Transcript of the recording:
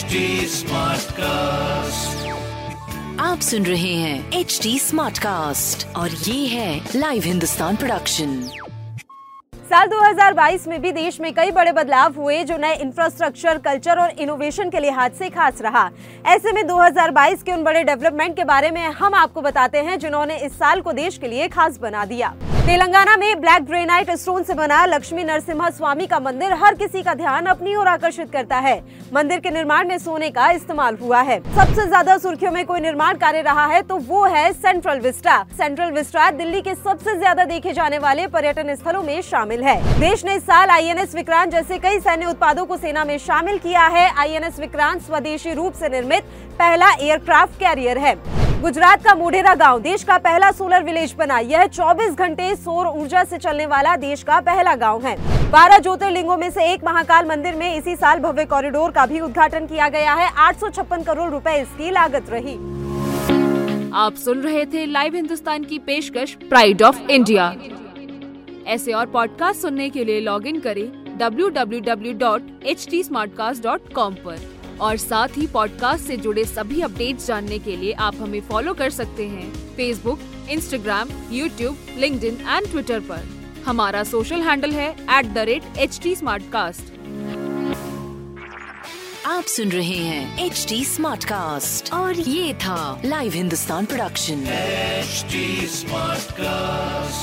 HD Smartcast. आप सुन रहे हैं एच डी स्मार्ट कास्ट और ये है लाइव हिंदुस्तान प्रोडक्शन साल 2022 में भी देश में कई बड़े बदलाव हुए जो नए इंफ्रास्ट्रक्चर कल्चर और इनोवेशन के लिहाज से खास रहा। ऐसे में 2022 के उन बड़े डेवलपमेंट के बारे में हम आपको बताते हैं जिन्होंने इस साल को देश के लिए खास बना दिया। तेलंगाना में ब्लैक ग्रेनाइट स्टोन से बना लक्ष्मी नरसिम्हा स्वामी का मंदिर हर किसी का ध्यान अपनी ओर आकर्षित करता है। मंदिर के निर्माण में सोने का इस्तेमाल हुआ है। सबसे ज़्यादा सुर्खियों में कोई निर्माण कार्य रहा है तो वो है central vista. Central vista Delhi के सबसे ज़्यादा देखे जाने वाले पर्यटन स्थलों में शामिल है। देश ने इस साल आईएनएस विक्रांत जैसे कई सैन्य उत्पादों को सेना में शामिल किया है। आईएनएस विक्रांत स्वदेशी रूप ऐसी निर्मित पहला एयरक्राफ्ट कैरियर है। गुजरात का मोढेरा गाँव, देश का पहला सोलर विलेज बना। यह 24 घंटे सौर ऊर्जा से चलने वाला देश का पहला गाँव है। 12 ज्योतिर्लिंगों में से एक महाकाल मंदिर में इसी साल भव्य कॉरिडोर का भी उद्घाटन किया गया है। आठ सौ छप्पन करोड़ रुपए इसकी लागत रही। आप सुन रहे थे लाइव हिंदुस्तान की पेशकश प्राइड ऑफ़ इंडिया ऐसे और पॉडकास्ट सुनने के लिए लॉग इन करें www.htsmartcast.com पर। और साथ ही पॉडकास्ट से जुड़े सभी अपडेट्स जानने के लिए आप हमें फॉलो कर सकते हैं। Facebook Instagram YouTube link and Twitter पर। हमारा सोशल हैंडल है at the rate H T आप सुन रहे हैं एच डी स्मार्ट कास्ट और ये था live Hindustan production HD Smartcast.